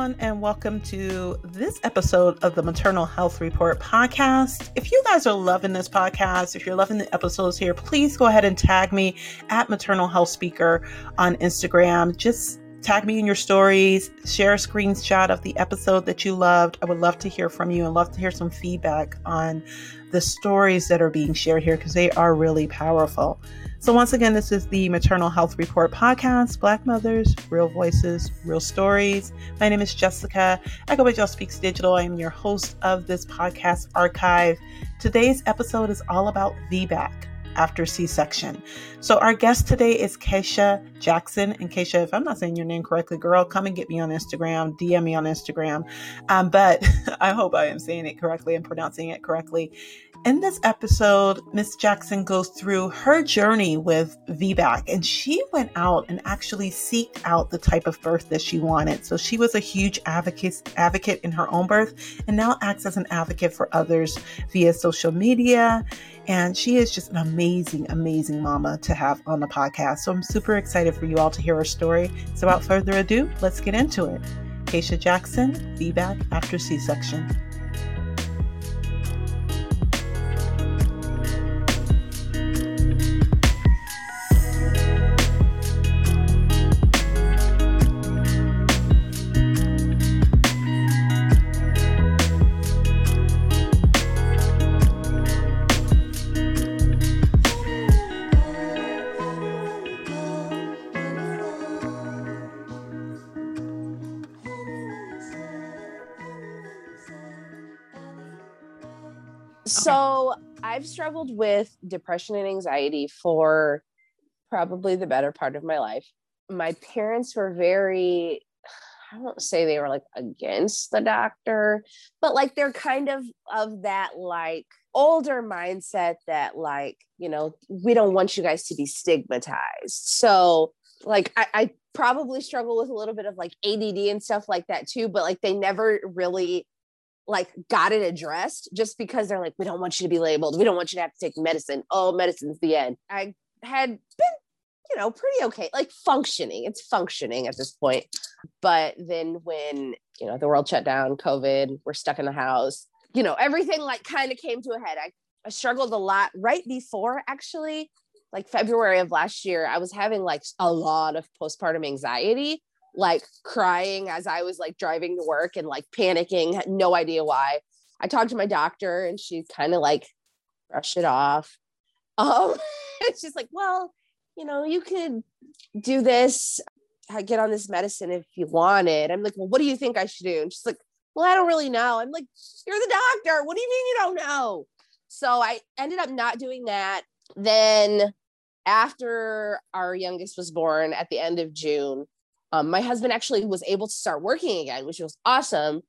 Everyone, and welcome to this episode of the Maternal Health Report podcast. If you guys are loving this podcast, if you're loving the episodes here, please go ahead and tag me at Maternal Health Speaker on Instagram. Just tag me in your stories, share a screenshot of the episode that you loved. I would love to hear from you and love to hear some feedback on the stories that are being shared here because they are really powerful. So, once again, this is the Maternal Health Report podcast Black Mothers, Real Voices, Real Stories. My name is Jessica. I go by Just Speaks Digital. I am your host of this podcast archive. Today's episode is all about VBAC after C section. So, our guest today is Kaesha Jackson. And Kaesha, if I'm not saying your name correctly, girl, come and get me on Instagram, DM me on Instagram. Um, but I hope I am saying it correctly and pronouncing it correctly. In this episode, Miss Jackson goes through her journey with VBAC and she went out and actually seeked out the type of birth that she wanted. So she was a huge advocate advocate in her own birth and now acts as an advocate for others via social media. And she is just an amazing, amazing mama to have on the podcast. So I'm super excited for you all to hear her story. So without further ado, let's get into it. Kaesha Jackson, VBAC after C-section. So I've struggled with depression and anxiety for probably the better part of my life. My parents were very, I won't say they were like against the doctor, but like they're kind of of that like older mindset that like, you know, we don't want you guys to be stigmatized. So like I, I probably struggle with a little bit of like ADD and stuff like that too, but like they never really like got it addressed just because they're like, we don't want you to be labeled. We don't want you to have to take medicine. Oh, medicine's the end. I had been, you know, pretty okay, like functioning. It's functioning at this point. But then when, you know, the world shut down, COVID, we're stuck in the house, you know, everything like kind of came to a head. I, I struggled a lot right before actually, like February of last year. I was having like a lot of postpartum anxiety like crying as I was like driving to work and like panicking, had no idea why. I talked to my doctor and she kind of like brushed it off. Um, just like, well, you know, you could do this, uh, get on this medicine if you wanted. I'm like, well, what do you think I should do? And she's like, well, I don't really know. I'm like, you're the doctor. What do you mean you don't know? So I ended up not doing that. Then after our youngest was born at the end of June, um, my husband actually was able to start working again, which was awesome.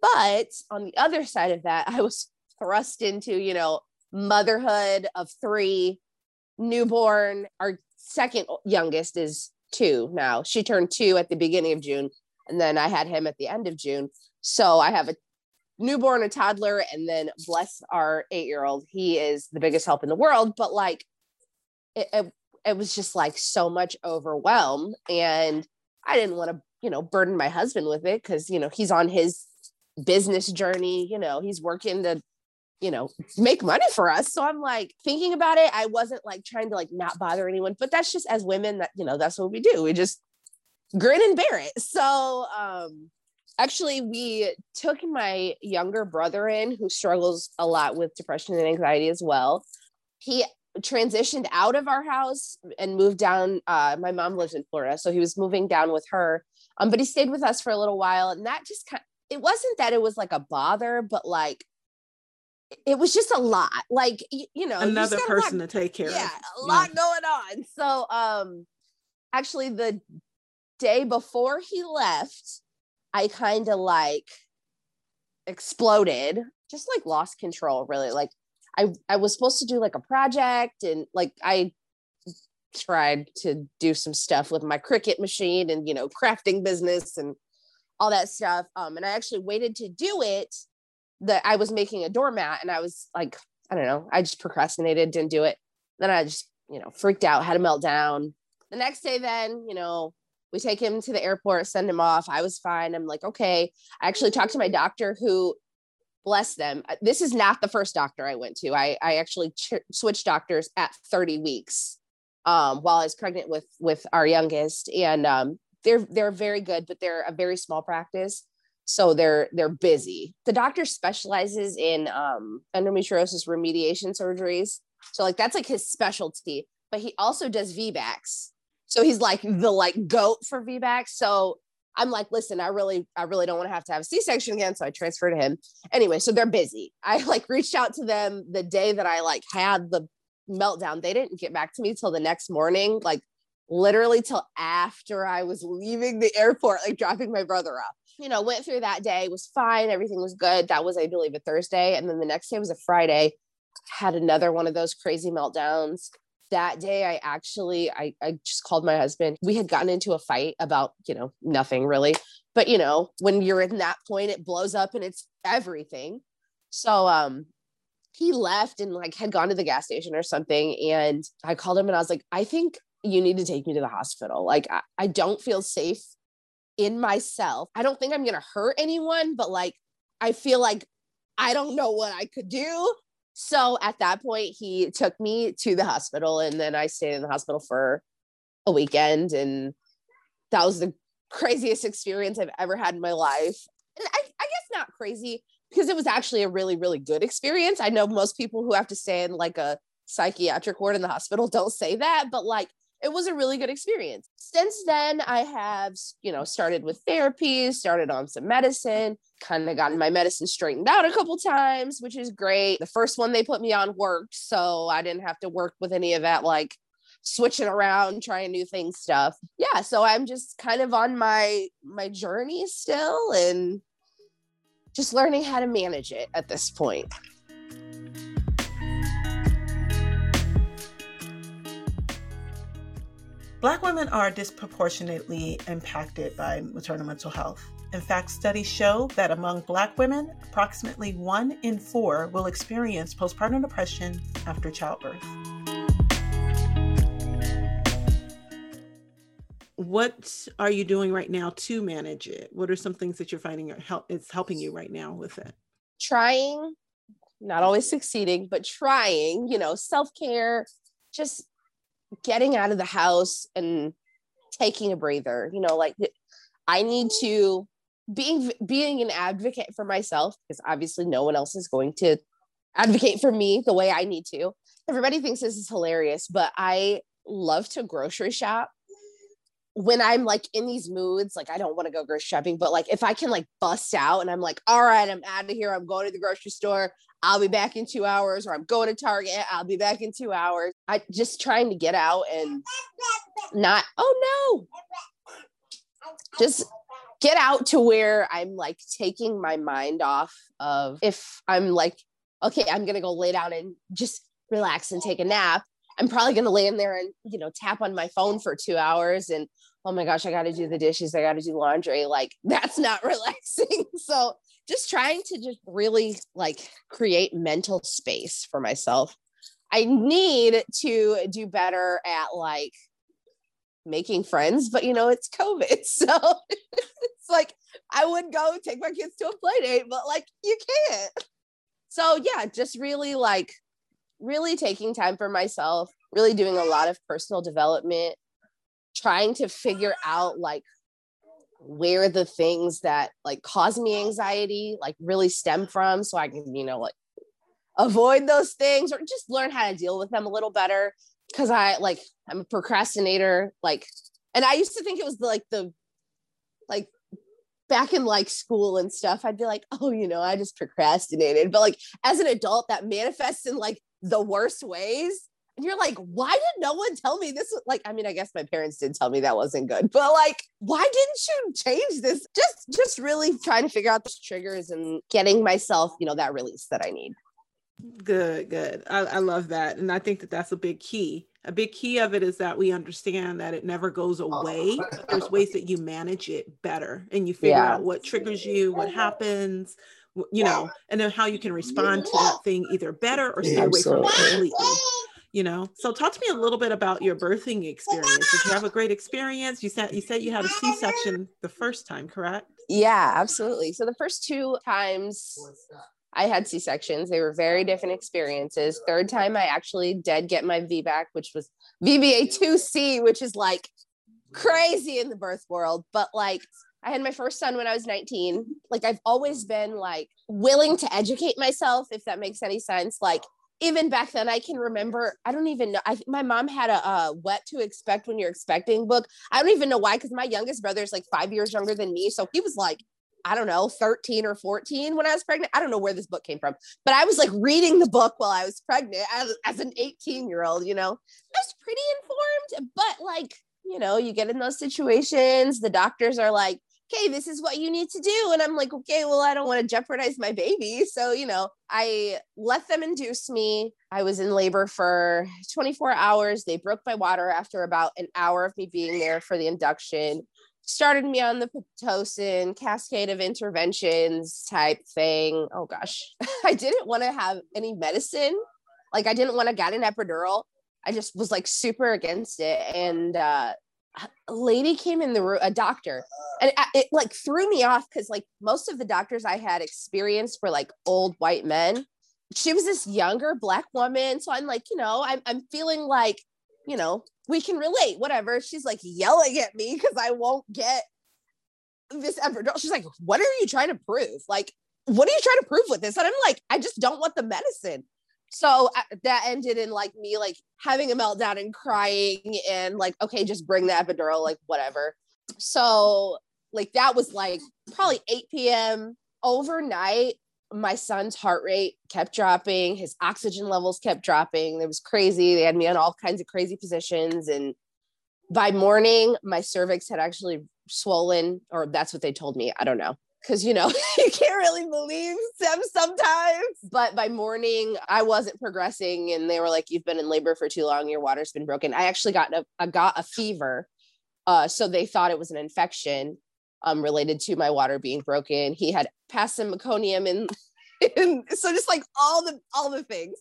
But on the other side of that, I was thrust into, you know, motherhood of three, newborn. Our second youngest is two now. She turned two at the beginning of June, and then I had him at the end of June. So I have a newborn, a toddler, and then bless our eight year old. He is the biggest help in the world, but like it, it, it was just like so much overwhelm. And I didn't want to, you know, burden my husband with it because, you know, he's on his business journey, you know, he's working to, you know, make money for us. So I'm like thinking about it. I wasn't like trying to like not bother anyone, but that's just as women that, you know, that's what we do. We just grin and bear it. So, um, actually we took my younger brother in who struggles a lot with depression and anxiety as well he transitioned out of our house and moved down. Uh, my mom lives in Florida, so he was moving down with her. Um, but he stayed with us for a little while, and that just kind. It wasn't that it was like a bother, but like it was just a lot. Like you, you know, another person to take care yeah, of. Yeah, a lot going on. So, um, actually, the day before he left, I kind of like exploded, just like lost control. Really, like I I was supposed to do like a project and like I tried to do some stuff with my Cricut machine and you know crafting business and all that stuff. Um, and I actually waited to do it. That I was making a doormat and I was like, I don't know, I just procrastinated, didn't do it. Then I just you know freaked out, had a meltdown. The next day, then you know we take him to the airport, send him off. I was fine. I'm like, okay. I actually talked to my doctor who bless them. Uh, this is not the first doctor I went to. I, I actually ch- switched doctors at 30 weeks um, while I was pregnant with with our youngest, and um, they're they're very good, but they're a very small practice, so they're they're busy. The doctor specializes in um, endometriosis remediation surgeries, so like that's like his specialty. But he also does VBACs, so he's like the like goat for VBACs. So I'm like, listen, I really, I really don't want to have to have a C-section again. So I transferred to him. Anyway, so they're busy. I like reached out to them the day that I like had the meltdown. They didn't get back to me till the next morning, like literally till after I was leaving the airport, like dropping my brother off. You know, went through that day, was fine, everything was good. That was, I believe, a Thursday. And then the next day was a Friday. Had another one of those crazy meltdowns that day i actually I, I just called my husband. We had gotten into a fight about you know nothing really but you know when you're in that point it blows up and it's everything. So um he left and like had gone to the gas station or something and i called him and i was like i think you need to take me to the hospital. Like i, I don't feel safe in myself. I don't think i'm gonna hurt anyone but like i feel like i don't know what i could do so at that point, he took me to the hospital, and then I stayed in the hospital for a weekend. And that was the craziest experience I've ever had in my life. And I, I guess not crazy because it was actually a really, really good experience. I know most people who have to stay in like a psychiatric ward in the hospital don't say that, but like it was a really good experience. Since then, I have, you know, started with therapy, started on some medicine, kind of gotten my medicine straightened out a couple times, which is great. The first one they put me on worked, so I didn't have to work with any of that like switching around, trying new things stuff. Yeah, so I'm just kind of on my my journey still and just learning how to manage it at this point. Black women are disproportionately impacted by maternal mental health. In fact, studies show that among Black women, approximately one in four will experience postpartum depression after childbirth. What are you doing right now to manage it? What are some things that you're finding are help is helping you right now with it? Trying, not always succeeding, but trying, you know, self-care, just getting out of the house and taking a breather you know like i need to being being an advocate for myself because obviously no one else is going to advocate for me the way i need to everybody thinks this is hilarious but i love to grocery shop when I'm like in these moods, like I don't want to go grocery shopping, but like if I can like bust out and I'm like, all right, I'm out of here. I'm going to the grocery store. I'll be back in two hours, or I'm going to Target. I'll be back in two hours. I just trying to get out and not, oh no, just get out to where I'm like taking my mind off of if I'm like, okay, I'm going to go lay down and just relax and take a nap. I'm probably going to lay in there and, you know, tap on my phone for two hours and, oh my gosh, I got to do the dishes. I got to do laundry. Like, that's not relaxing. so, just trying to just really like create mental space for myself. I need to do better at like making friends, but you know, it's COVID. So it's like I would go take my kids to a play date, but like you can't. So yeah, just really like really taking time for myself, really doing a lot of personal development, trying to figure out like where the things that like cause me anxiety like really stem from so I can, you know, like avoid those things or just learn how to deal with them a little better. Because I like I'm a procrastinator like and I used to think it was like the like back in like school and stuff I'd be like oh you know I just procrastinated. But like as an adult that manifests in like the worst ways and you're like, why did no one tell me this? Like, I mean, I guess my parents did tell me that wasn't good, but like, why didn't you change this? Just, just really trying to figure out the triggers and getting myself, you know, that release that I need. Good, good. I, I love that. And I think that that's a big key. A big key of it is that we understand that it never goes away. There's ways that you manage it better and you figure yeah. out what triggers you, what happens, you know, and then how you can respond to that thing either better or stay away from it completely you know? So talk to me a little bit about your birthing experience. Did you have a great experience? You said you said you had a c-section the first time correct? Yeah absolutely. So the first two times i had c-sections they were very different experiences. Third time i actually did get my vbac which was vba2c which is like crazy in the birth world. But like I had my first son when I was 19. Like I've always been like willing to educate myself, if that makes any sense. Like even back then, I can remember. I don't even know. I my mom had a, a "What to Expect When You're Expecting" book. I don't even know why, because my youngest brother is like five years younger than me, so he was like I don't know, 13 or 14 when I was pregnant. I don't know where this book came from, but I was like reading the book while I was pregnant as, as an 18 year old, you know, I was pretty informed, but like, you know, you get in those situations, the doctors are like, okay, this is what you need to do. And I'm like, okay, well, I don't want to jeopardize my baby. So, you know, I let them induce me. I was in labor for 24 hours. They broke my water after about an hour of me being there for the induction. Started me on the Pitocin cascade of interventions type thing. Oh gosh, I didn't want to have any medicine. Like I didn't want to get an epidural. I just was like super against it. And uh, a lady came in the room, a doctor, and it, it like threw me off because like most of the doctors I had experienced were like old white men. She was this younger black woman, so I'm like, you know, I'm I'm feeling like, you know, we can relate, whatever. She's like yelling at me because I won't get this epidural. She's like, what are you trying to prove? Like, what are you trying to prove with this? And I'm like, I just don't want the medicine so uh, that ended in like me like having a meltdown and crying and like okay just bring the epidural like whatever. So like that was like probably 8 p.m overnight my son's heart rate kept dropping. His oxygen levels kept dropping. It was crazy. They had me on all kinds of crazy positions. And by morning my cervix had actually swollen or that's what they told me. I don't know because you know you can't really believe them sometimes. But by morning i wasn't progressing and they were like you've been in labor for too long. Your water's been broken. I actually got a, I got a fever uh, so they thought it was an infection um, related to my water being broken. He had passed passum meconium and, and so just like all the all the things.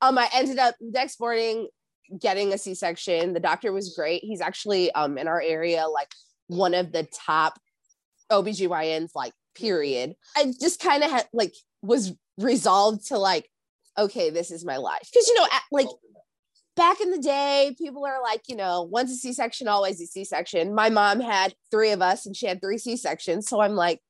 Um i ended up next morning getting a c-section. The doctor was great. He's actually um in our area like one of the top OBGYNs like period. I just kind of had like was resolved to like, okay, this is my life. Because you know, at, like back in the day, people are like, you know, once a C-section, always a C-section. My mom had three of us and she had three C-sections. So I'm like,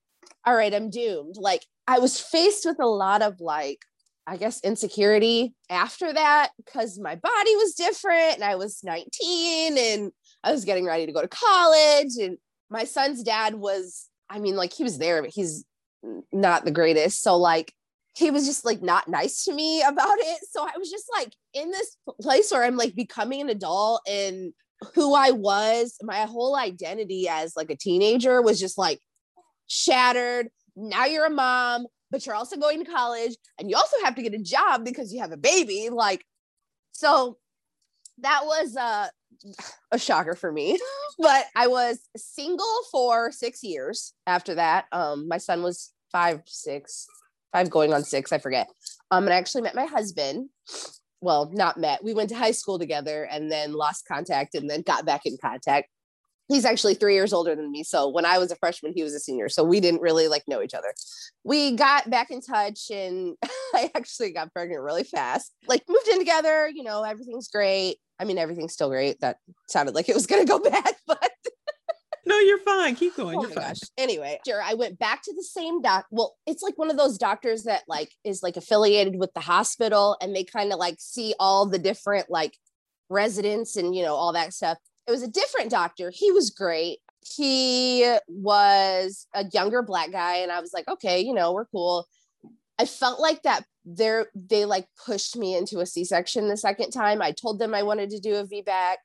all right, I'm doomed. Like I was faced with a lot of like, I guess insecurity after that because my body was different and I was 19 and I was getting ready to go to college and my son's dad was I mean, like he was there, but he's not the greatest. So like he was just like not nice to me about it. So I was just like in this place where I'm like becoming an adult and who I was, my whole identity as like a teenager was just like shattered. Now you're a mom, but you're also going to college and you also have to get a job because you have a baby. Like, so that was uh a shocker for me. but I was single for six years after that. Um, my son was five, six, five going on six, I forget. Um, and I actually met my husband. Well, not met. We went to high school together and then lost contact and then got back in contact. He's actually three years older than me. So when I was a freshman, he was a senior. So we didn't really like know each other. We got back in touch and I actually got pregnant really fast. Like moved in together, you know, everything's great I mean, everything's still great. That sounded like it was going to go bad, but no, you're fine. Keep going. Oh you're fine. Gosh. Anyway, sure. I went back to the same doc. Well, it's like one of those doctors that like is like affiliated with the hospital and they kind of like see all the different like residents and you know all that stuff. It was a different doctor. He was great. He was a younger black guy and I was like, okay, you know, we're cool. I felt like that they're they like pushed me into a c-section the second time. I told them i wanted to do a vbac.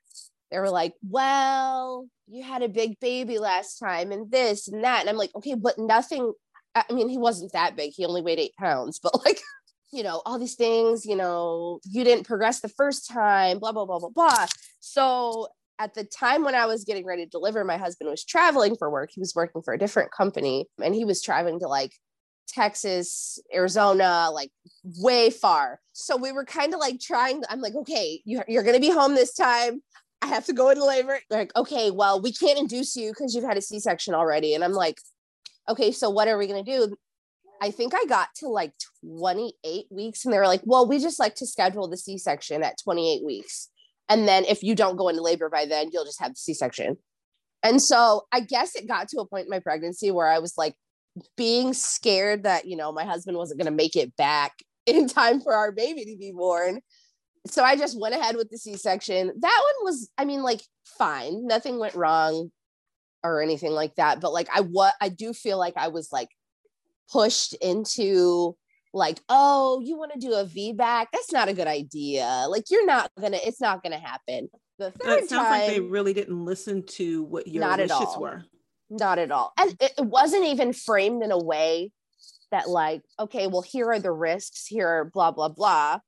They were like well you had a big baby last time and this and that. And i'm like okay but nothing i mean he wasn't that big. He only weighed eight pounds but like you know all these things you know you didn't progress the first time blah blah blah blah blah. So at the time when I was getting ready to deliver, my husband was traveling for work. He was working for a different company and he was traveling to like Texas, Arizona, like way far. So we were kind of like trying. I'm like, okay, you're, you're going to be home this time. I have to go into labor. Like, okay, well, we can't induce you because you've had a C section already. And I'm like, okay, so what are we going to do? I think I got to like 28 weeks and they were like, well, we just like to schedule the C section at 28 weeks. And then if you don't go into labor by then, you'll just have the C section. And so I guess it got to a point in my pregnancy where I was like being scared that, you know, my husband wasn't going to make it back in time for our baby to be born. So I just went ahead with the C section. That one was, I mean, like fine. Nothing went wrong or anything like that. But like I what I do feel like I was like pushed into like, oh, you want to do a VBAC? That's not a good idea. Like you're not gonna, it's not gonna happen. The third it sounds time, like they really didn't listen to what your wishes were. Not at all. And it, wasn't even framed in a way that like, okay, well, here are the risks, here are blah, blah, blah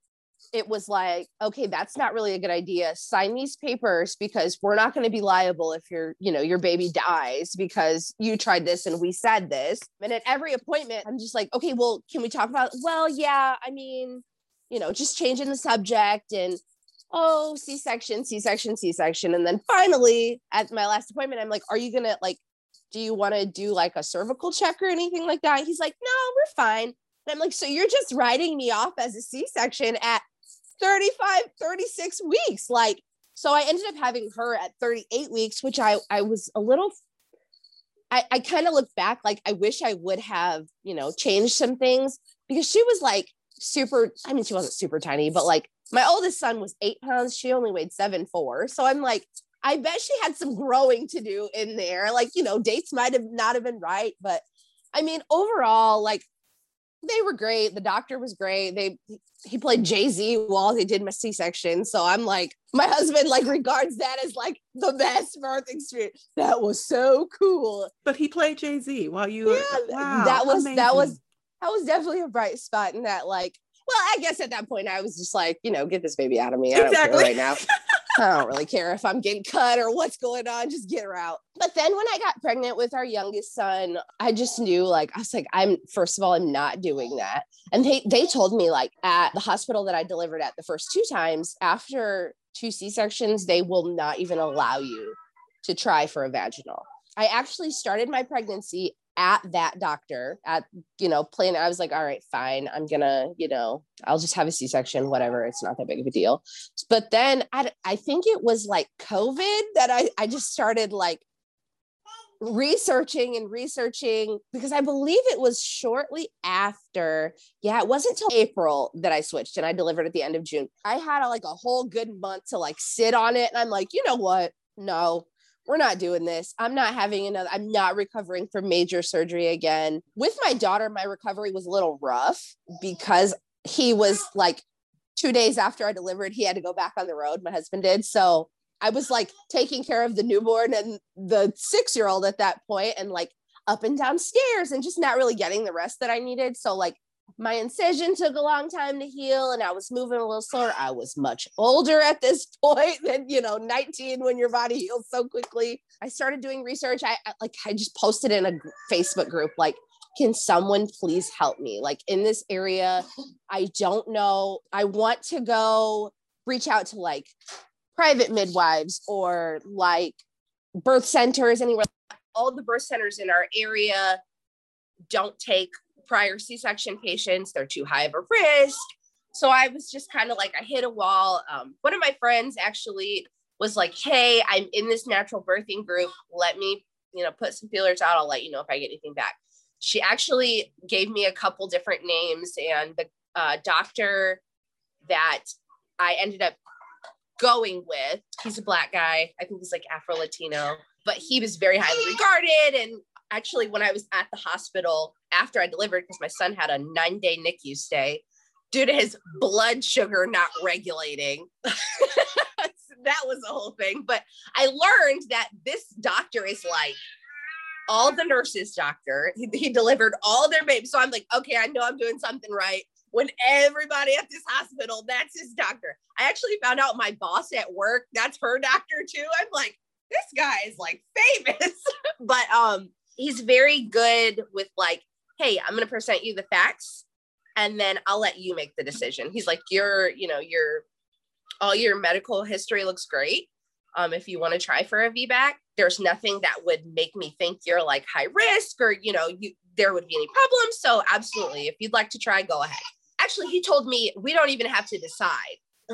it was like, okay, that's not really a good idea. Sign these papers because we're not going to be liable if your, you know, your baby dies because you tried this and we said this. And at every appointment, I'm just like, okay, well, can we talk about, well, yeah, I mean, you know, just changing the subject and oh, C-section, C-section, C-section. And then finally at my last appointment, I'm like, are you going to like, do you want to do like a cervical check or anything like that? he's like, no, we're fine. And I'm like, so you're just writing me off as a C-section at 35, 36 weeks. Like, so I ended up having her at 38 weeks, which I, I was a little, I, I kind of look back, like, I wish I would have, you know, changed some things because she was like super, I mean, she wasn't super tiny, but like my oldest son was eight pounds. She only weighed seven, four. So I'm like, I bet she had some growing to do in there. Like, you know, dates might have not have been right, but I mean, overall, like they were great. The doctor was great. They he played Jay Z while they did my C section. So I'm like, my husband like regards that as like the best birth experience. That was so cool. But he played Jay Z while you. Yeah, wow, that was amazing. that was that was definitely a bright spot in that. Like, well, I guess at that point I was just like, you know, get this baby out of me. I exactly. right now. I don't really care if I'm getting cut or what's going on, just get her out. But then when I got pregnant with our youngest son, I just knew like I was like, I'm first of all, I'm not doing that. And they they told me like at the hospital that I delivered at the first two times, after two C-sections, they will not even allow you to try for a vaginal. I actually started my pregnancy at that doctor at you know plan i was like all right fine i'm gonna you know i'll just have a c-section whatever it's not that big of a deal. But then i i think it was like covid that i i just started like researching and researching because i believe it was shortly after yeah it wasn't until april that i switched and i delivered at the end of june. I had a, like a whole good month to like sit on it and i'm like you know what? No we're not doing this. I'm not having another, I'm not recovering from major surgery again. With my daughter, my recovery was a little rough because he was like two days after I delivered, he had to go back on the road. My husband did. So I was like taking care of the newborn and the six year old at that point and like up and down stairs and just not really getting the rest that I needed. So, like, my incision took a long time to heal and I was moving a little slower. I was much older at this point than, you know, 19 when your body heals so quickly. I started doing research. I, I like, I just posted in a Facebook group, like, can someone please help me? Like in this area, I don't know. I want to go reach out to like private midwives or like birth centers anywhere. All the birth centers in our area don't take prior C-section patients, they're too high of a risk. So I was just kind of like, I hit a wall. Um, one of my friends actually was like, Hey, I'm in this natural birthing group. Let me, you know, put some feelers out. I'll let you know if I get anything back. She actually gave me a couple different names and the uh, doctor that I ended up going with, he's a black guy. I think he's like Afro Latino, but he was very highly regarded. And actually, when I was at the hospital, after I delivered because my son had a nine day NICU stay due to his blood sugar not regulating. that was the whole thing. But I learned that this doctor is like all the nurses' doctor. He, he delivered all their babies. So I'm like, okay, I know I'm doing something right. When everybody at this hospital, that's his doctor. I actually found out my boss at work, that's her doctor too. I'm like, this guy is like famous. but um he's very good with like hey, I'm to present you the facts and then I'll let you make the decision. He's like, your, you know, your, all your medical history looks great. Um, if you want to try for a VBAC, there's nothing that would make me think you're like high risk or, you know, you, there would be any problems. So absolutely, if you'd like to try, go ahead. Actually, he told me we don't even have to decide.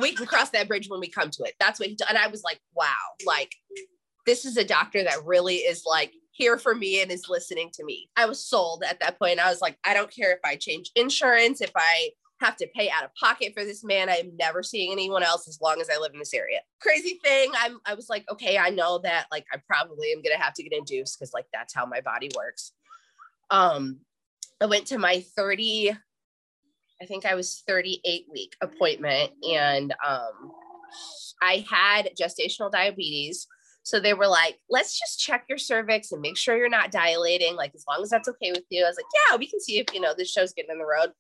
We can cross that bridge when we come to it. That's what he told. And I was like, wow, like this is a doctor that really is like here for me and is listening to me. I was sold at that point. I was like, I don't care if I change insurance, if I have to pay out of pocket for this man. I'm never seeing anyone else as long as I live in this area. Crazy thing. I'm I was like, okay, I know that like I probably am gonna have to get induced because like that's how my body works. Um I went to my 30, I think I was 38 week appointment and um I had gestational diabetes so they were like, let's just check your cervix and make sure you're not dilating. Like, as long as that's okay with you. I was like, yeah, we can see if, you know, this show's getting in the road.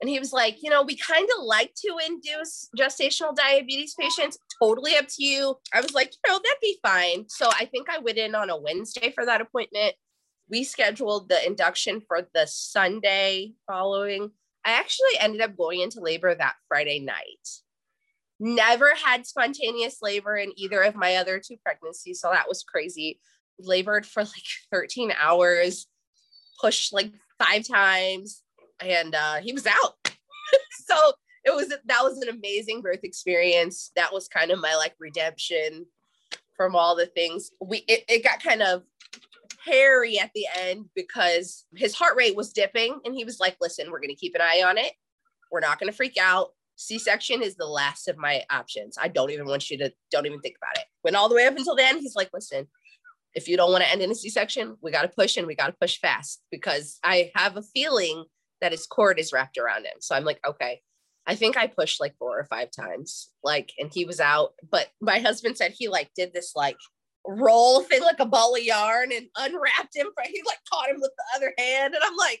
And he was like, you know, we kind of like to induce gestational diabetes patients. Totally up to you. I was like, you know, that'd be fine. So I think I went in on a Wednesday for that appointment. We scheduled the induction for the Sunday following. I actually ended up going into labor that Friday night. Never had spontaneous labor in either of my other two pregnancies. So that was crazy. Labored for like 13 hours, pushed like five times, and uh, he was out. so it was that was an amazing birth experience. That was kind of my like redemption from all the things. We it, it got kind of hairy at the end because his heart rate was dipping and he was like, listen, we're gonna keep an eye on it. We're not gonna freak out. C-section is the last of my options. I don't even want you to don't even think about it. Went all the way up until then. He's like, listen, if you don't want to end in a C-section, we got to push and we got to push fast because I have a feeling that his cord is wrapped around him. So I'm like, okay. I think I pushed like four or five times, like, and he was out. But my husband said he like did this like roll thing like a ball of yarn and unwrapped him. He like caught him with the other hand, and I'm like,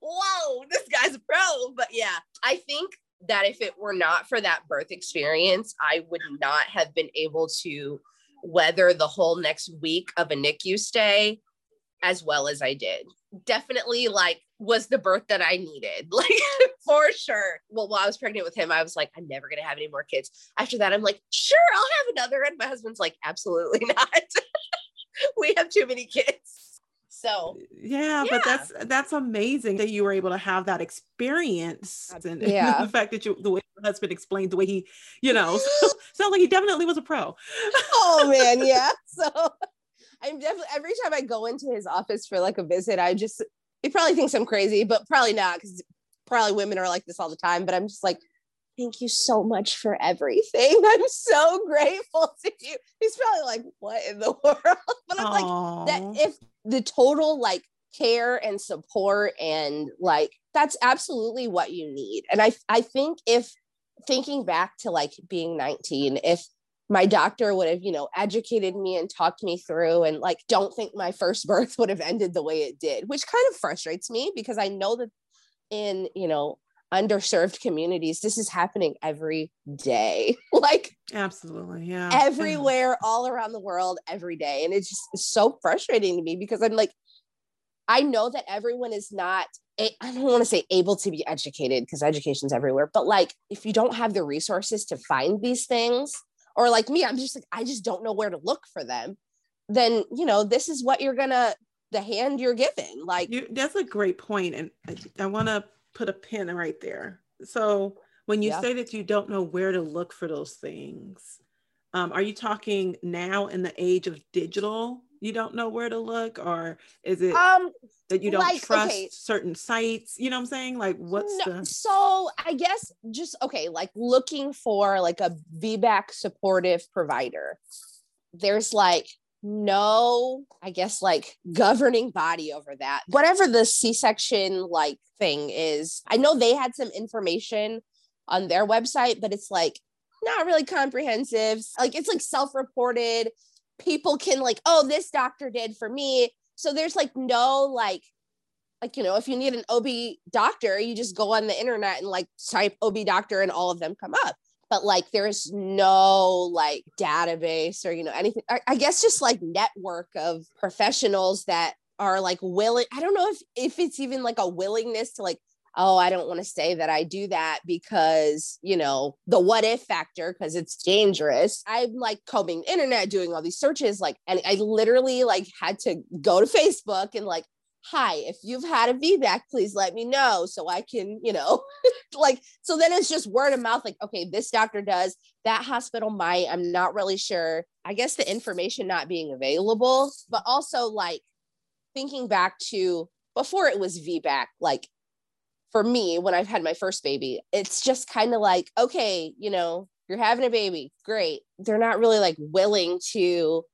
whoa, this guy's a pro. But yeah, I think that if it were not for that birth experience, I would not have been able to weather the whole next week of a NICU stay as well as I did. Definitely like was the birth that I needed, like for sure. Well, while I was pregnant with him, I was like, I'm never gonna have any more kids. After that, I'm like, sure, I'll have another. And my husband's like, absolutely not. we have too many kids. So yeah, yeah, but that's that's amazing that you were able to have that experience and, yeah. and the fact that you the way your husband explained the way he, you know, sounds like he definitely was a pro. oh man, yeah. So I'm definitely every time I go into his office for like a visit, I just he probably thinks I'm crazy, but probably not because probably women are like this all the time. But I'm just like, thank you so much for everything. I'm so grateful to you. He's probably like, what in the world? But I'm Aww. like, that if the total like care and support and like that's absolutely what you need. And I I think if thinking back to like being 19, if my doctor would have, you know, educated me and talked me through and like don't think my first birth would have ended the way it did, which kind of frustrates me because I know that in, you know, underserved communities this is happening every day. Like absolutely yeah. everywhere all around the world every day. And it's just so frustrating to me because i'm like i know that everyone is not i don't want to say able to be educated because education's everywhere but like if you don't have the resources to find these things or like me i'm just like i just don't know where to look for them then you know this is what you're gonna the hand you're given like you, that's a great point and i, I want to put a pin right there. So when you yeah. say that you don't know where to look for those things, um, are you talking now in the age of digital? You don't know where to look, or is it um, that you don't like, trust okay. certain sites? You know what I'm saying? Like, what's no, the so? I guess just okay, like looking for like a VBAC supportive provider. There's like no, I guess like governing body over that. Whatever the C-section like thing is, I know they had some information on their website, but it's like not really comprehensive. Like it's like self-reported. People can like, oh, this doctor did for me. So there's like no like like you know if you need an ob doctor you just go on the internet and like type ob doctor and all of them come up but like there's no like database or you know anything I, I, guess just like network of professionals that are like willing i don't know if if it's even like a willingness to like oh i don't want to say that i do that because you know the what if factor because it's dangerous. I'm like combing internet doing all these searches like and i literally like had to go to facebook and like hi if you've had a vbac please let me know so i can you know like so then it's just word of mouth like okay this doctor does that hospital might i'm not really sure. I guess the information not being available but also like thinking back to before it was vbac like for me when i've had my first baby it's just kind of like okay you know you're having a baby great. They're not really like willing to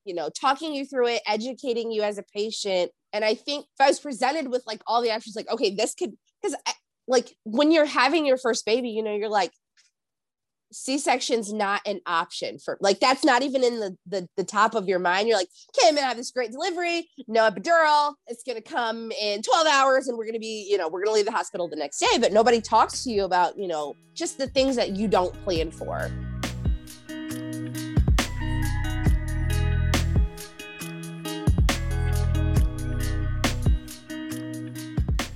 you know talking you through it educating you as a patient and I think if I was presented with like all the options, like, okay, this could, because like when you're having your first baby, you know, you're like, C-section's not an option for like that's not even in the, the the top of your mind. You're like, okay, I'm gonna have this great delivery, no epidural. It's gonna come in 12 hours, and we're gonna be, you know, we're gonna leave the hospital the next day. But nobody talks to you about, you know, just the things that you don't plan for.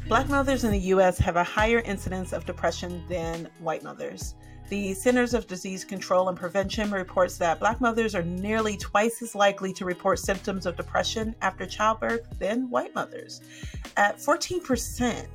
Black mothers in the U.S. have a higher incidence of depression than white mothers. The Centers of Disease Control and Prevention reports that Black mothers are nearly twice as likely to report symptoms of depression after childbirth than white mothers, at 14%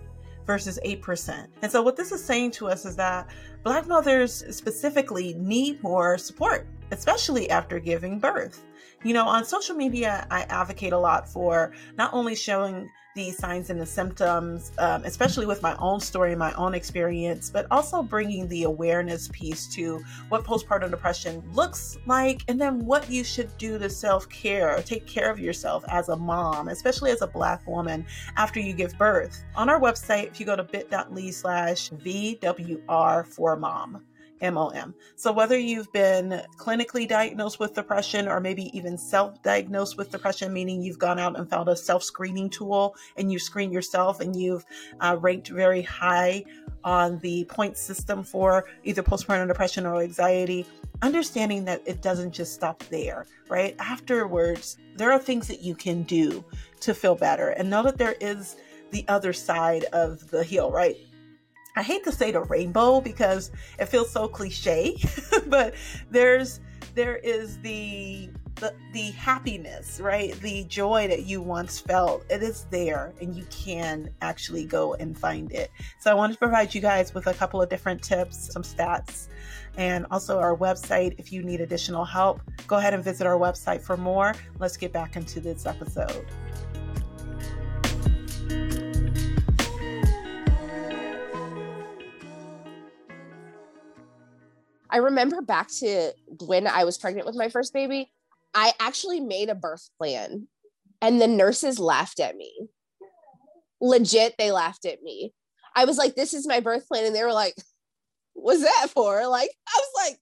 versus 8%. And so, what this is saying to us is that Black mothers specifically need more support, especially after giving birth. You know, on social media, I advocate a lot for not only showing the signs and the symptoms, um, especially with my own story, my own experience, but also bringing the awareness piece to what postpartum depression looks like and then what you should do to self care, take care of yourself as a mom, especially as a Black woman after you give birth. On our website, if you go to bit.ly slash VWR for mom, MOM. So, whether you've been clinically diagnosed with depression or maybe even self diagnosed with depression, meaning you've gone out and found a self screening tool and you screen yourself and you've uh, ranked very high on the point system for either postpartum depression or anxiety, understanding that it doesn't just stop there, right? Afterwards, there are things that you can do to feel better and know that there is the other side of the hill, right? I hate to say the rainbow because it feels so cliche, but there's there is the, the the happiness, right? The joy that you once felt. It is there and you can actually go and find it. So I wanted to provide you guys with a couple of different tips, some stats, and also our website if you need additional help. Go ahead and visit our website for more. Let's get back into this episode. I remember back to when I was pregnant with my first baby, I actually made a birth plan and the nurses laughed at me. Legit, they laughed at me. I was like, this is my birth plan. And they were like, what's that for? Like, I was like,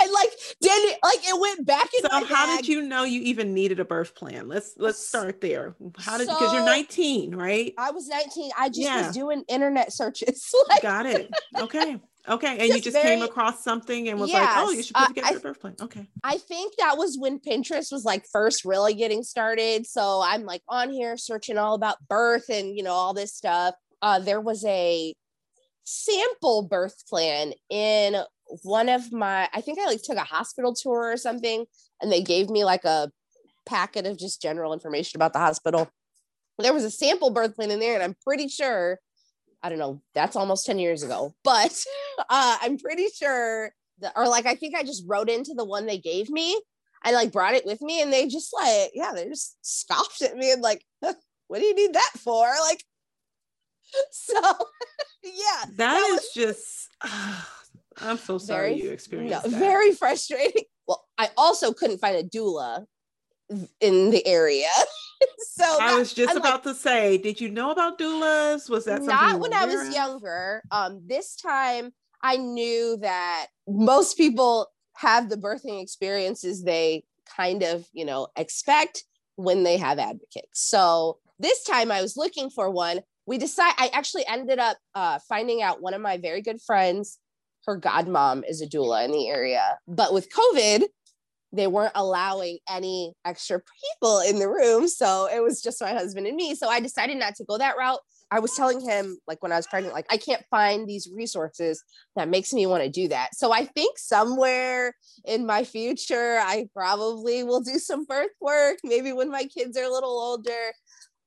and like did it like it went back in so how did you know you even needed a birth plan let's let's start there how did so, because you're 19 right i was 19 i just yeah. was doing internet searches like, got it okay Okay, and just you just very, came across something and was yes, like, "Oh, you should put together uh, your birth plan." Okay. I think that was when Pinterest was like first really getting started. So I'm like on here searching all about birth and you know all this stuff. Uh, there was a sample birth plan in one of my. I think I like took a hospital tour or something, and they gave me like a packet of just general information about the hospital. There was a sample birth plan in there, and I'm pretty sure I don't know, that's almost 10 years ago, but uh, I'm pretty sure that, or like, I think I just wrote into the one they gave me. I like brought it with me and they just like, yeah, they just scoffed at me and like, what do you need that for? Like, so yeah. that, that is was, just, uh, I'm so sorry very, you experienced no, that. Very frustrating. Well, I also couldn't find a doula in the area. so I that, was just I'm about like, to say, did you know about doulas? Was that not when I was younger? Um, this time I knew that most people have the birthing experiences they kind of, you know, expect when they have advocates. So this time I was looking for one. We decide I actually ended up uh, finding out one of my very good friends, her godmom is a doula in the area. But with COVID, they weren't allowing any extra people in the room. So it was just my husband and me. So I decided not to go that route. I was telling him, like when I was pregnant, like I can't find these resources that makes me want to do that. So I think somewhere in my future, I probably will do some birth work, maybe when my kids are a little older.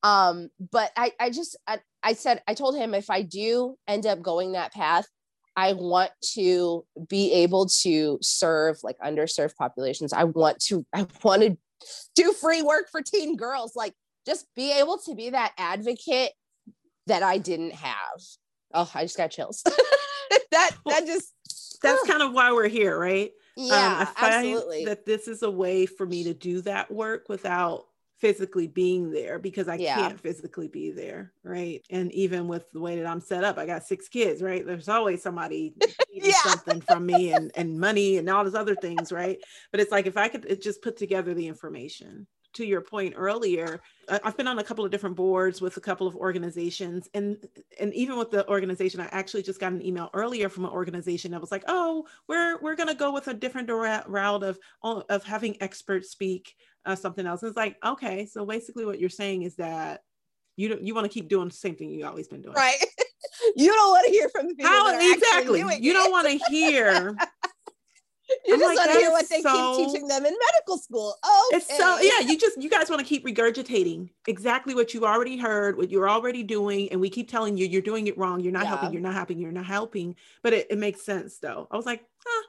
Um, but I, I just, I, I said, I told him if I do end up going that path, I want to be able to serve like underserved populations. I want to, I want to do free work for teen girls. Like just be able to be that advocate that I didn't have. Oh, I just got chills. that that just that's kind of why we're here, right? Yeah, um, I find absolutely. that this is a way for me to do that work without physically being there because I yeah. can't physically be there, right? And even with the way that I'm set up, I got six kids, right? There's always somebody needing yeah. something from me and and money and all those other things, right? But it's like if I could just put together the information. To your point earlier, I've been on a couple of different boards with a couple of organizations, and and even with the organization, I actually just got an email earlier from an organization that was like, "Oh, we're we're gonna go with a different route of of having experts speak uh, something else. And it's like, okay, so basically what you're saying is that you don't, you want to keep doing the same thing you always been doing. Right. you don't want to hear from the people. How exactly? You don't want to hear. you I'm just like, want to hear what they so, keep teaching them in medical school. Oh, it's so yeah. You just you guys want to keep regurgitating exactly what you already heard, what you're already doing, and we keep telling you you're doing it wrong. You're not yeah. helping. You're not helping. You're not helping. But it, it makes sense though. I was like, huh,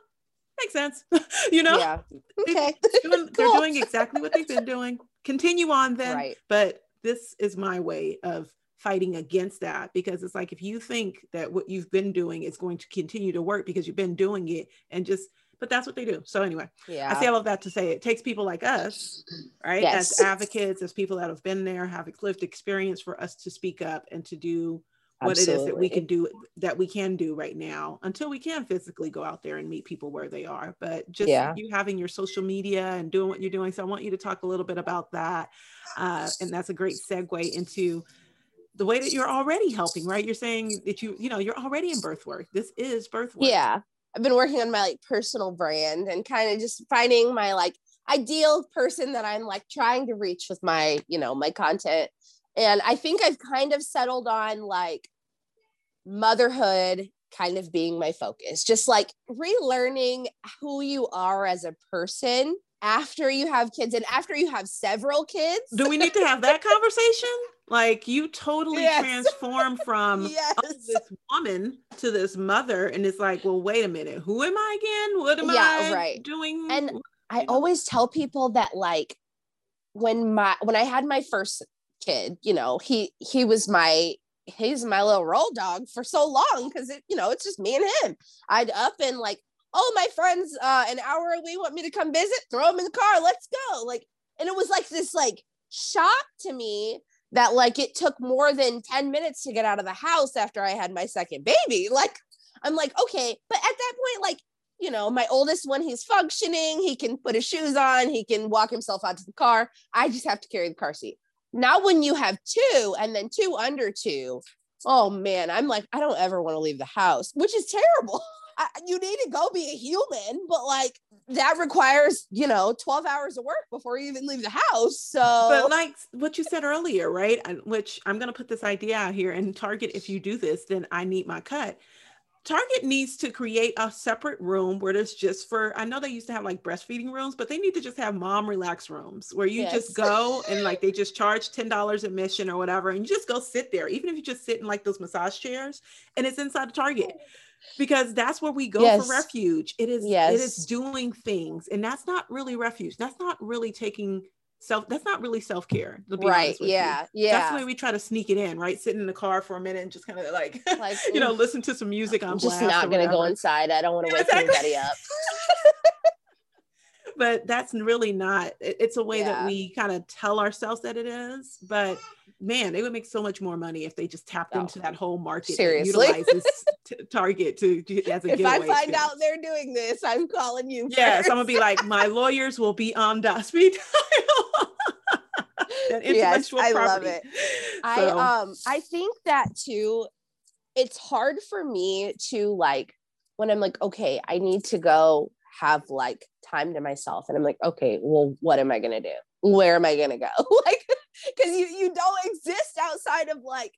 makes sense. you know? Yeah. Okay. They're doing, cool. they're doing exactly what they've been doing. Continue on then. Right. But this is my way of fighting against that because it's like if you think that what you've been doing is going to continue to work because you've been doing it and just but that's what they do. So anyway, yeah. I say all of that to say it takes people like us, right? Yes. As advocates, as people that have been there, have lived experience for us to speak up and to do what Absolutely. it is that we can do that we can do right now until we can physically go out there and meet people where they are. But just yeah. you having your social media and doing what you're doing so i want you to talk a little bit about that uh, and that's a great segue into the way that you're already helping right? You're saying that you you know you're already in birth work. This is birth work. Yeah. I've been working on my like personal brand and kind of just finding my like ideal person that i'm like trying to reach with my you know my content and I think I've kind of settled on like motherhood kind of being my focus, just like relearning who you are as a person after you have kids and after you have several kids. Do we need to have that conversation? Like you totally yes. transform from oh, yes. oh, this woman to this mother, and it's like, well, wait a minute, who am I again? What am yeah, I right. doing? And I always tell people that like when my when I had my first kid you know he he was my he's my little roll dog for so long because it you know it's just me and him. I'd up and like oh my friends uh an hour away want me to come visit? Throw him in the car. Let's go. Like and it was like this like shock to me that like it took more than 10 minutes to get out of the house after i had my second baby. Like i'm like okay. But at that point like you know my oldest one he's functioning. He can put his shoes on. He can walk himself out to the car. I just have to carry the car seat now, when you have two and then two under two, oh man, I'm like, I don't ever want to leave the house, which is terrible. I, you need to go be a human, but like that requires, you know, 12 hours of work before you even leave the house. So, but like what you said earlier, right? Which I'm going to put this idea out here and Target, if you do this, then I need my cut Target needs to create a separate room where there's just for I know they used to have like breastfeeding rooms, but they need to just have mom relax rooms where you yes. just go and like they just charge $10 admission or whatever and you just go sit there even if you just sit in like those massage chairs and it's inside the Target oh. because that's where we go yes. for refuge. It is yes. it is doing things and that's not really refuge. That's not really taking self that's not really self-care right yeah you. yeah that's the way we try to sneak it in right sitting in the car for a minute and just kind of like, like you know listen to some music I'm just not gonna go inside i don't want to wake exactly. anybody up but that's really not it's a way yeah. that we kind of tell ourselves that it is but man they would make so much more money if they just tapped oh. into that whole market seriously utilizes t- target to, to as a if i find out they're doing this i'm calling you yes i'm gonna be like my lawyers will be on dot speed yes, I love it. So. I um I think that too. It's hard for me to like when I'm like, okay, I need to go have like time to myself and i'm like okay well what am i going to do where am i going to go like because you you don't exist outside of like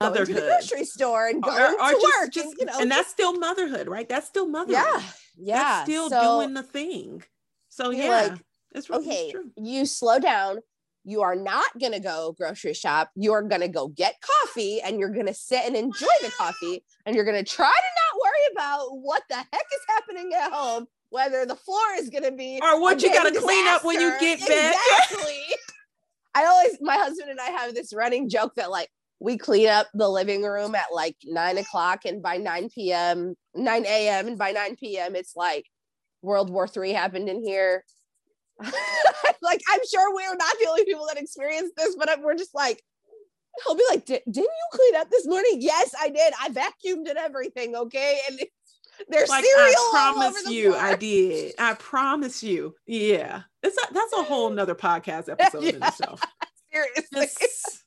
going to the grocery store and going or, or to just, work just, and, you know and that's still motherhood right that's still motherhood yeah yeah that's still so, doing the thing so yeah like, it's really okay true. you slow down you are not going to go grocery shop. You're going to go get coffee and you're going to sit and enjoy the coffee. And you're going to try to not worry about what the heck is happening at home, whether the floor is going to be or what you got to clean up when you get back. Exactly. I always, my husband and I have this running joke that like we clean up the living room at like nine o'clock and by 9 p.m., 9 a.m. and by 9 p.m. it's like World War Three happened in here like I'm sure we're not the only people that experience this, but we're just like, he'll be like, didn't you clean up this morning? Yes, I did. I vacuumed and everything. Okay. And there's like, cereal. I promise you, floor. I did. I promise you. Yeah. It's a, that's a whole nother podcast episode yeah. in itself. Seriously. Just,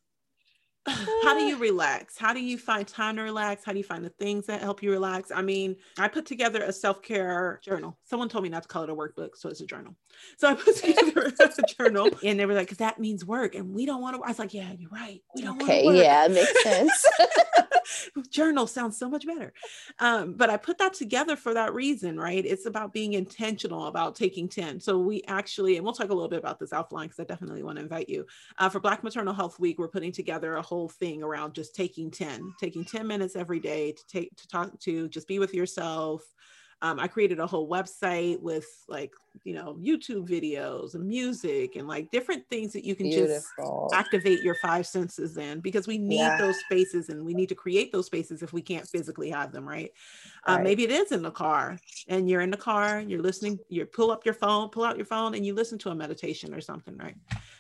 how do you relax? How do you find time to relax? How do you find the things that help you relax? I mean, I put together a self care journal. Someone told me not to call it a workbook, so it's a journal. So I put together a journal, and they were like, "Because that means work, and we don't want to." I was like, "Yeah, you're right. We don't okay, want to." Yeah, makes sense. journal sounds so much better. Um, but I put that together for that reason, right? It's about being intentional about taking 10. So we actually, and we'll talk a little bit about this offline because I definitely want to invite you. Uh, for Black Maternal Health Week, we're putting together a whole thing around just taking 10, taking 10 minutes every day to take to talk to, just be with yourself, um, I created a whole website with like, you know, YouTube videos and music and like different things that you can Beautiful. just activate your five senses in because we need yeah. those spaces and we need to create those spaces if we can't physically have them, right? Uh, right. maybe it is in the car and you're in the car, you're listening, you pull up your phone, pull out your phone and you listen to a meditation or something, right?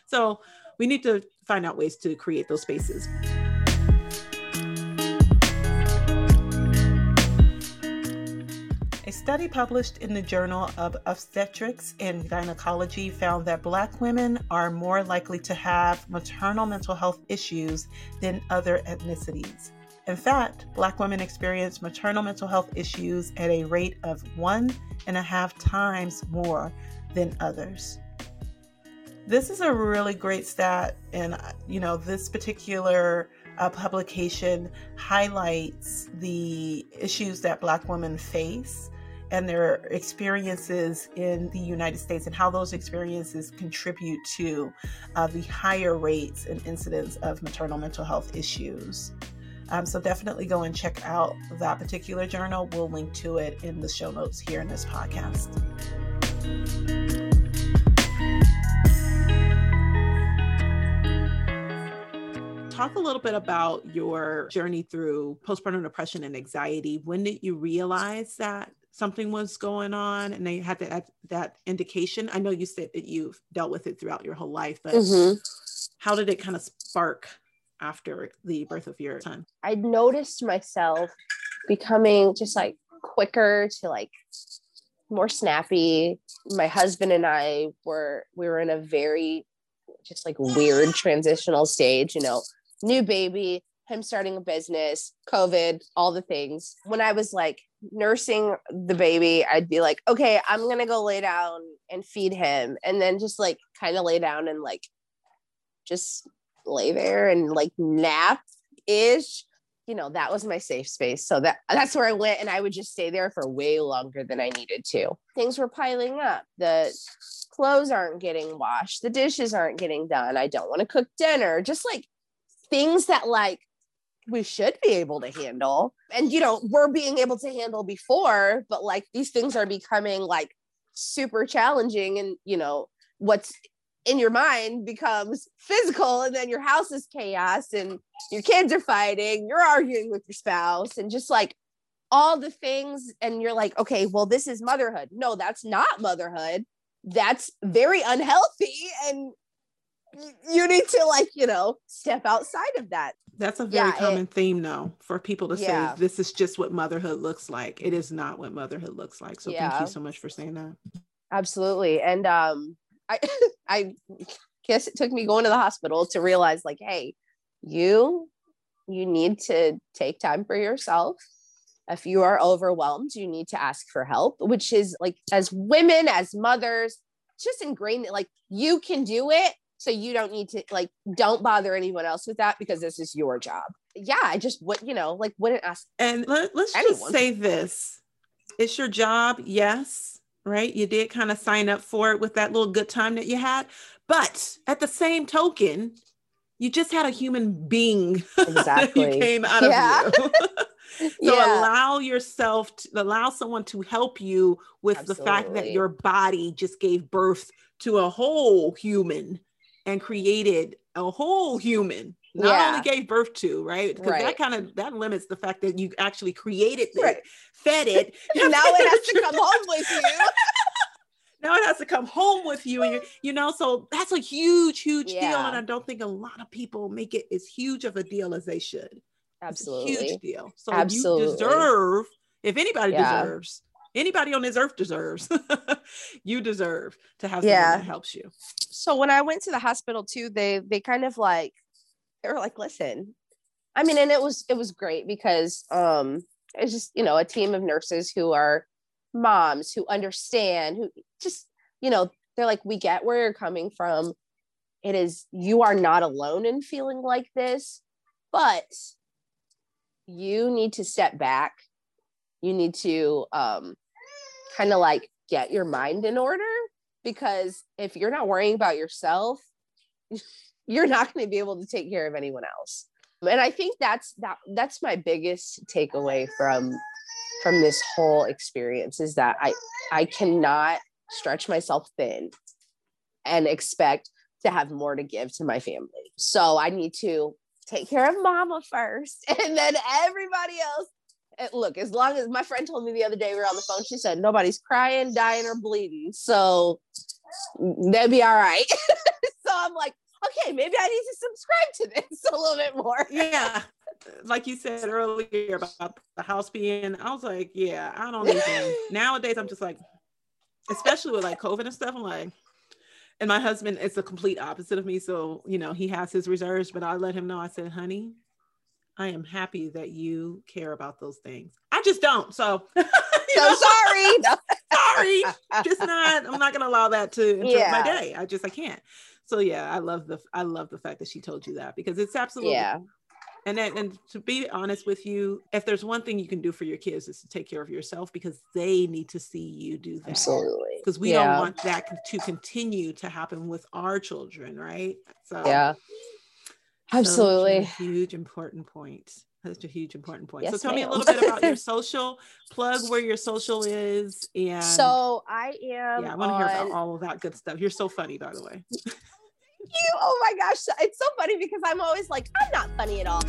So we need to find out ways to create those spaces. A study published in the Journal of Obstetrics and Gynecology found that Black women are more likely to have maternal mental health issues than other ethnicities. In fact, Black women experience maternal mental health issues at a rate of one and a half times more than others. This is a really great stat, and you know, this particular uh, publication highlights the issues that Black women face and their experiences in the United States and how those experiences contribute to uh, the higher rates and incidence of maternal mental health issues. Um, so definitely go and check out that particular journal. We'll link to it in the show notes here in this podcast. Talk a little bit about your journey through postpartum depression and anxiety. When did you realize that something was going on and they had that that indication i know you said that you've dealt with it throughout your whole life but mm-hmm. how did it kind of spark after the birth of your son i noticed myself becoming just like quicker to like more snappy my husband and i were we were in a very just like weird transitional stage you know new baby him starting a business covid all the things when i was like nursing the baby, I'd be like, okay, I'm gonna go lay down and feed him, and then just like kind of lay down and like just lay there and like nap ish. You know, that was my safe space. So that that's where I went, and I would just stay there for way longer than I needed to. Things were piling up. The clothes aren't getting washed. The dishes aren't getting done. I don't want to cook dinner. Just like things that like we should be able to handle. And, you know, we're being able to handle before, but like these things are becoming like super challenging. And, you know, what's in your mind becomes physical. And then your house is chaos and your kids are fighting, you're arguing with your spouse, and just like all the things. And you're like, okay, well, this is motherhood. No, that's not motherhood. That's very unhealthy. And you need to like you know step outside of that that's a very yeah, common it, theme though for people to yeah. say this is just what motherhood looks like it is not what motherhood looks like so yeah. thank you so much for saying that absolutely and um i i guess it took me going to the hospital to realize like hey you you need to take time for yourself if you are overwhelmed, you need to ask for help, which is like as women, as mothers, just ingrained that like you can do it. So you don't need to like don't bother anyone else with that because this is your job. Yeah, I just would, you know, like wouldn't ask. And let, us just say this. It's your job, yes, right? You did kind of sign up for it with that little good time that you had. But at the same token, you just had a human being exactly You came out yeah. of you. so yeah. allow yourself to allow someone to help you with Absolutely. the fact that your body just gave birth to a whole human and created a whole human not yeah. only gave birth to right because right. that kind of that limits the fact that you actually created it right. fed it now it has to come home with you now it has to come home with you and you you know so that's a huge huge yeah. deal and i don't think a lot of people make it as huge of a deal as they should absolutely huge deal so absolutely. you deserve if anybody yeah. deserves anybody on this earth deserves you deserve to have someone yeah. that helps you so when i went to the hospital too they they kind of like they were like listen i mean and it was it was great because um it's just you know a team of nurses who are moms who understand who just you know they're like we get where you're coming from it is you are not alone in feeling like this but you need to step back you need to um kind of like get your mind in order because if you're not worrying about yourself you're not going to be able to take care of anyone else and i think that's that that's my biggest takeaway from from this whole experience is that I I cannot stretch myself thin and expect to have more to give to my family. So I need to take care of mama first and then everybody else. And look, as long as my friend told me the other day we were on the phone, she said nobody's crying, dying, or bleeding. So they'd be all right. so I'm like, okay, maybe I need to subscribe to this a little bit more. Yeah like you said earlier about the house being, I was like, yeah, I don't even. nowadays, I'm just like, especially with like COVID and stuff, I'm like, and my husband is the complete opposite of me. So, you know, he has his reserves, but I let him know, I said, honey, I am happy that you care about those things. I just don't. So, so know, sorry. sorry. Just not, I'm not going to allow that to interrupt yeah. my day. I just, I can't. So yeah, I love the, I love the fact that she told you that because it's absolutely, yeah and then, and to be honest with you, if there's one thing you can do for your kids is to take care of yourself because they need to see you do that. Absolutely. Because we yeah. don't want that to continue to happen with our children, right? So yeah. Absolutely. huge important point. That's a huge important point. Yes, so tell ma'am. me a little bit about your social plug where your social is and so I am Yeah, I want to on... hear about all of that good stuff. You're so funny, by the way. Thank you. Oh my gosh. It's so funny because I'm always like, I'm not funny at all.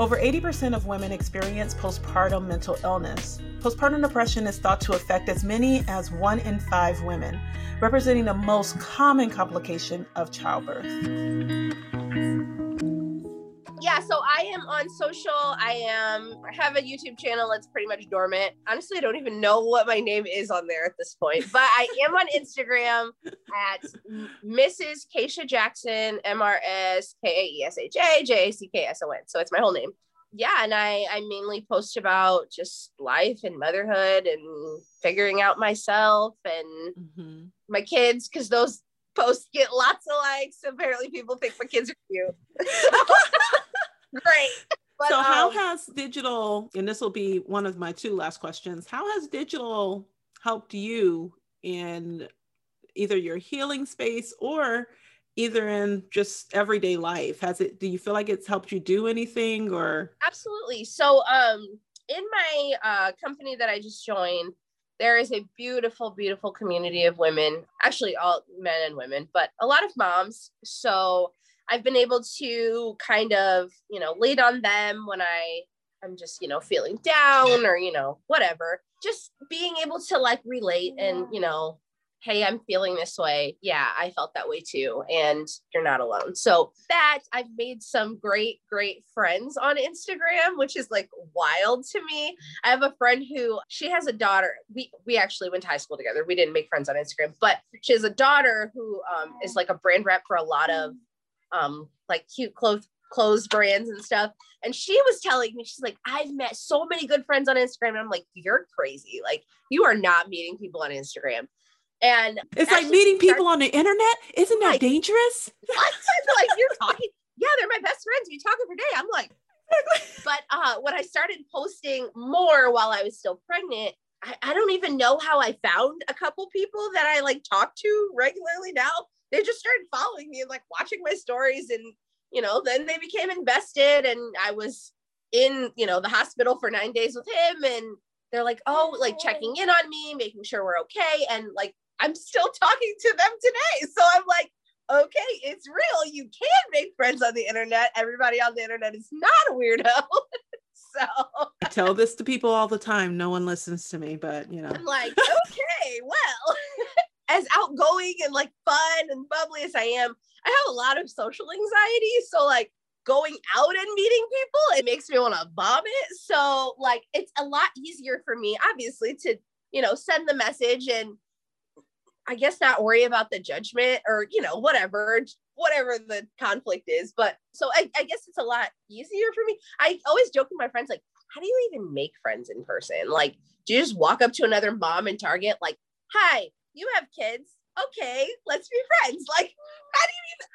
Over 80% of women experience postpartum mental illness. Postpartum depression is thought to affect as many as one in five women, representing the most common complication of childbirth yeah, so I am on social. I am I have a YouTube channel that's pretty much dormant. Honestly, I don't even know what my name is on there at this point, but I am on Instagram at Mrs. Kaesha Jackson, M R S K A E S H A J A C K S O N. So it's my whole name. Yeah, and I I mainly post about just life and motherhood and figuring out myself and mm-hmm. my kids because those posts get lots of likes. Apparently, people think my kids are cute. Great. But, so, um, how has digital, and this will be one of my two last questions, how has digital helped you in either your healing space or either in just everyday life? Has it, do you feel like it's helped you do anything or? Absolutely. So, um, in my uh, company that I just joined, there is a beautiful, beautiful community of women, actually, all men and women, but a lot of moms. So, I've been able to kind of, you know, lead on them when I I'm just, you know, feeling down or, you know, whatever. Just being able to like relate and, you know, hey, I'm feeling this way. Yeah, I felt that way too. And you're not alone. So that I've made some great, great friends on Instagram, which is like wild to me. I have a friend who she has a daughter. We we actually went to high school together. We didn't make friends on Instagram, but she has a daughter who um, is like a brand rep for a lot of um, like cute clothes clothes brands and stuff. And she was telling me, she's like, I've met so many good friends on Instagram. And I'm like, you're crazy. Like, you are not meeting people on Instagram. And it's like meeting people on the internet. Isn't that like, dangerous? What? like you're talking. Yeah, they're my best friends. We talk every day. I'm like, but uh, when I started posting more while I was still pregnant, I, I don't even know how I found a couple people that I like talk to regularly now. They just started following me and like watching my stories and you know, then they became invested and I was in, you know, the hospital for nine days with him and they're like, oh, like checking in on me, making sure we're okay. And like, I'm still talking to them today. So I'm like, okay, it's real. You can make friends on the internet. Everybody on the internet is not a weirdo. so I tell this to people all the time. No one listens to me, but you know. I'm like, okay, well, as outgoing and like fun and bubbly as I am, I have a lot of social anxiety. So like going out and meeting people, it makes me want to vomit. So like it's a lot easier for me, obviously, to you know send the message and I guess not worry about the judgment or you know whatever whatever the conflict is. But so I, I guess it's a lot easier for me. I always joke with my friends like, how do you even make friends in person? Like, do you just walk up to another mom in Target like, hi, you have kids. Okay, let's be friends. Like, how do you even?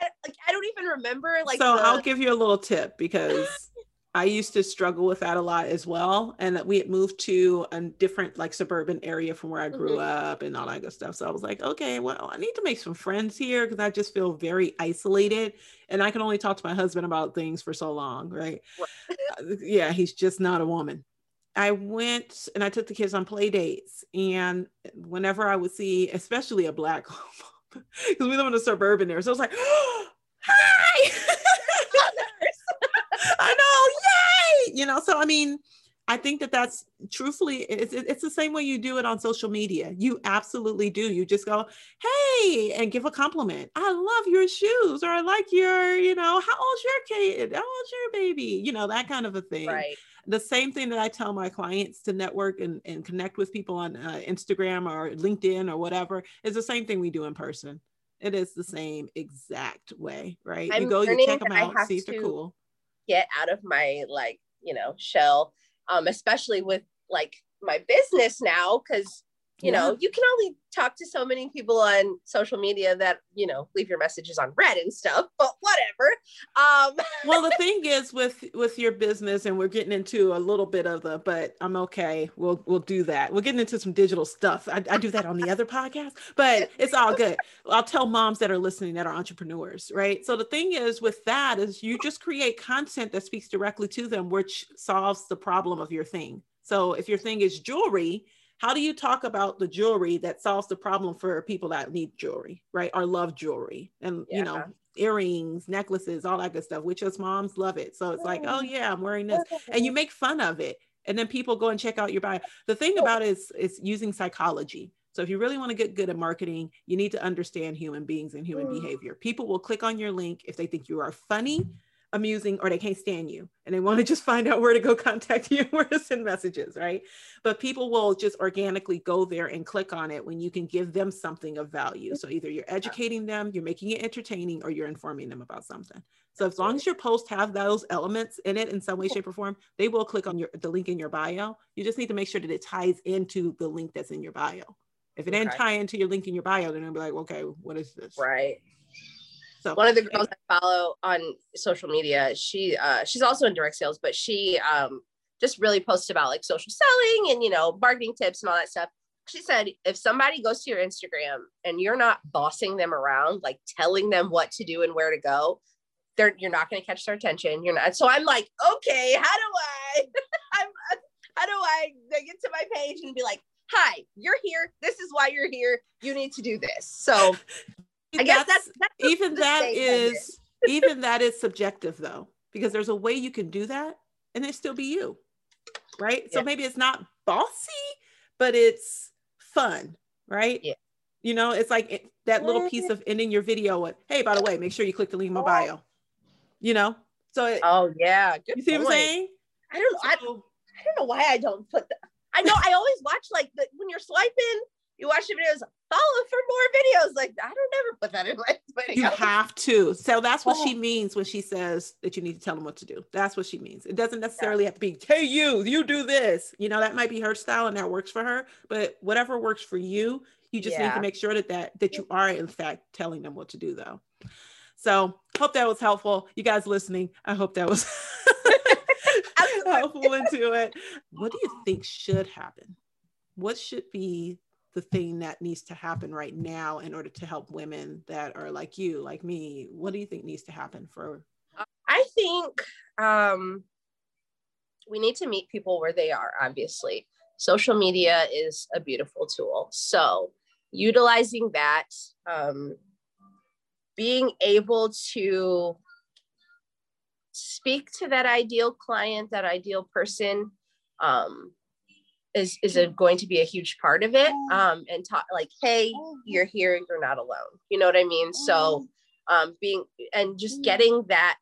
I, I, like, I don't even remember. Like, so the... I'll give you a little tip because I used to struggle with that a lot as well. And that we had moved to a different, like, suburban area from where I grew mm-hmm. up and all that good stuff. So I was like, okay, well, I need to make some friends here because I just feel very isolated. And I can only talk to my husband about things for so long, right? Uh, yeah, he's just not a woman. I went and I took the kids on play dates. And whenever I would see, especially a black because we live in a suburban area, so I was like, oh, hi. I know, yay! You know, so I mean, I think that that's truthfully, it's, it's the same way you do it on social media. You absolutely do. You just go, hey, and give a compliment. I love your shoes, or I like your, you know, how old's your kid? How old's your baby? You know, that kind of a thing. Right the same thing that I tell my clients to network and, and connect with people on uh, Instagram or LinkedIn or whatever is the same thing we do in person. It is the same exact way, right? I'm you go, you check them out, see if they're cool. Get out of my like, you know, shell, um, especially with like my business now, because you yeah. know you can only talk to so many people on social media that you know leave your messages on read and stuff but whatever. Um well the thing is with with your business and we're getting into a little bit of the but i'm okay. We'll we'll do that. We're getting into some digital stuff. I, I do that on the other podcast but it's all good. I'll tell moms that are listening that are entrepreneurs right? So the thing is with that is you just create content that speaks directly to them which solves the problem of your thing. So if your thing is jewelry how do you talk about the jewelry that solves the problem for people that need jewelry right or love jewelry and yeah. you know earrings necklaces all that good stuff which us moms love it. So it's like oh yeah i'm wearing this. And you make fun of it. And then people go and check out your bio. The thing about it is is using psychology. So if you really want to get good at marketing you need to understand human beings and human mm. behavior. People will click on your link if they think you are funny amusing or they can't stand you and they want to just find out where to go contact you where to send messages right? But people will just organically go there and click on it when you can give them something of value. So either you're educating them you're making it entertaining or you're informing them about something. So as long as your posts have those elements in it in some way shape or form they will click on your the link in your bio. You just need to make sure that it ties into the link that's in your bio. If it didn't tie into your link in your bio, then they'll be like, okay, what is this? Right. So one of the girls I follow on social media, she uh, she's also in direct sales, but she um, just really posts about like social selling and you know marketing tips and all that stuff. She said if somebody goes to your Instagram and you're not bossing them around, like telling them what to do and where to go, they're you're not going to catch their attention. You're not. So I'm like, okay, how do I? I'm, how do I get to my page and be like, hi, you're here. This is why you're here. You need to do this. So I guess that's, that's even that is even that is subjective though, because there's a way you can do that and it still be you. Right. Yeah. So maybe it's not bossy, but it's fun, right? Yeah. You know, it's like it, that little piece mm-hmm. of ending your video with, hey, by the way, make sure you click the link in my bio. You know? So it, Oh yeah. Good you see point. what I'm saying? I don't know. So, I, I don't know why I don't put that. I know I always watch like the, when you're swiping you watch the videos, follow for more videos. Like I don't never put that in my, you have to. So that's what oh. she means when she says that you need to tell them what to do. That's what she means. It doesn't necessarily yeah. have to be, hey, you, you do this. You know, that might be her style and that works for her. But whatever works for you, you just yeah. need to make sure that that that you are in fact telling them what to do though. So hope that was helpful. You guys listening, I hope that was helpful into it. What do you think should happen? What should be the thing that needs to happen right now in order to help women that are like you, like me? What do you think needs to happen for? I think um, we need to meet people where they are, obviously. Social media is a beautiful tool. So, utilizing that, um, being able to speak to that ideal client, that ideal person, um, is is a, going to be a huge part of it um and talk like hey you're here you're not alone. You know what i mean? So um being and just getting that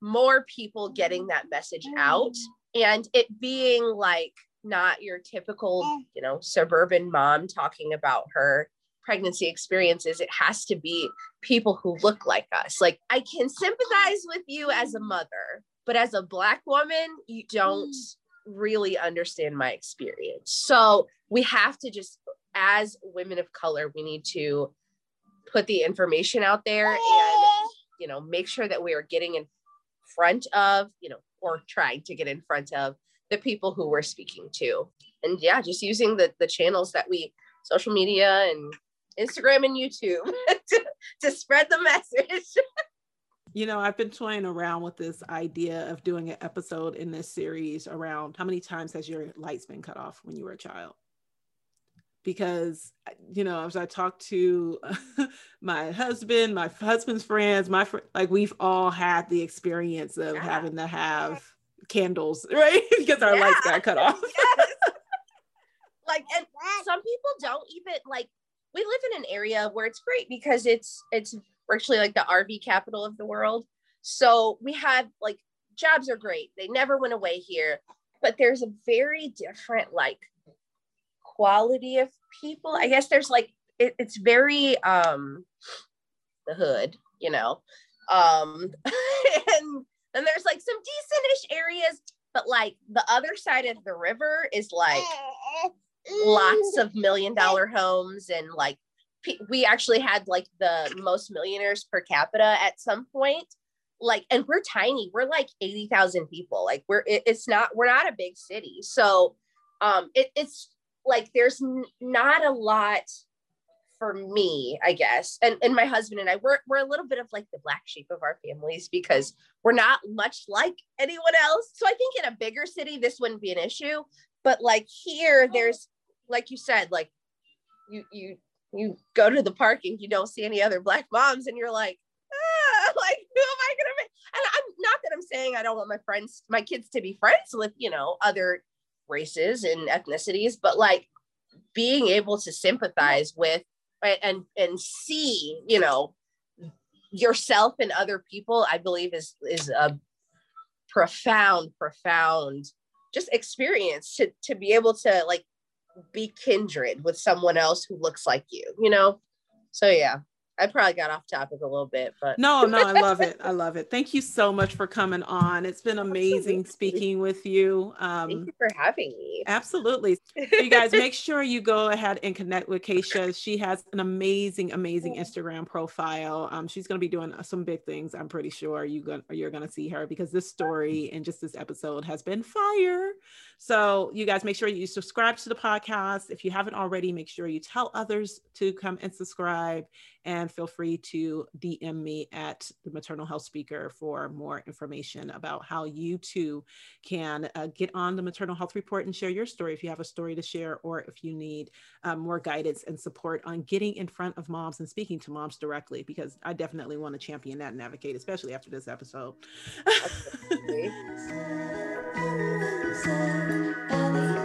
more people getting that message out and it being like not your typical you know suburban mom talking about her pregnancy experiences. It has to be people who look like us. Like i can sympathize with you as a mother but as a black woman you don't really understand my experience. So we have to just, as women of color, we need to put the information out there and, you know, make sure that we are getting in front of, you know, or trying to get in front of the people who we're speaking to. And yeah, just using the, the channels that we, social media and Instagram and YouTube to, to spread the message. You know, I've been toying around with this idea of doing an episode in this series around how many times has your lights been cut off when you were a child? Because, uh, you know, as I talk to my husband, my husband's friends, my fr- like we've all had the experience of yeah. having to have candles, right? because our yeah. lights got cut off. yes. Like, and some people don't even like. We live in an area where it's great because it's it's we're actually like the RV capital of the world. So we have like jobs are great. They never went away here, but there's a very different like quality of people. I guess there's like it, it's very um the hood, you know. Um and then there's like some decentish areas, but like the other side of the river is like lots of million dollar homes and like we actually had like the most millionaires per capita at some point. Like and we're tiny. We're like 80,000 people. Like we're it, it's not we're not a big city. So um it, it's like there's n- not a lot for me i guess. And and my husband and i we're, we're a little bit of like the black sheep of our families because we're not much like anyone else. So i think in a bigger city this wouldn't be an issue. But like here there's like you said like you you you go to the park and you don't see any other black moms and you're like ah, like who am i gonna make and i'm not that i'm saying i don't want my friends my kids to be friends with you know other races and ethnicities but like being able to sympathize with and and see you know yourself and other people i believe is is a profound profound just experience to to be able to like be kindred with someone else who looks like you, you know? So yeah, I probably got off topic a little bit, but no, no, I love it. I love it. Thank you so much for coming on. It's been amazing speaking with you. Um, Thank you for having me. Absolutely. you guys make sure you go ahead and connect with Kaesha. She has an amazing, amazing Instagram profile. Um, she's going to be doing some big things. I'm pretty sure you you're going to see her because this story and just this episode has been fire. So you guys make sure you subscribe to the podcast. If you haven't already, make sure you tell others to come and subscribe and feel free to DM me at the maternal health speaker for more information about how you too can uh, get on the maternal health report and share your story if you have a story to share or if you need um, more guidance and support on getting in front of moms and speaking to moms directly, because I definitely want to champion that and advocate, especially after this episode.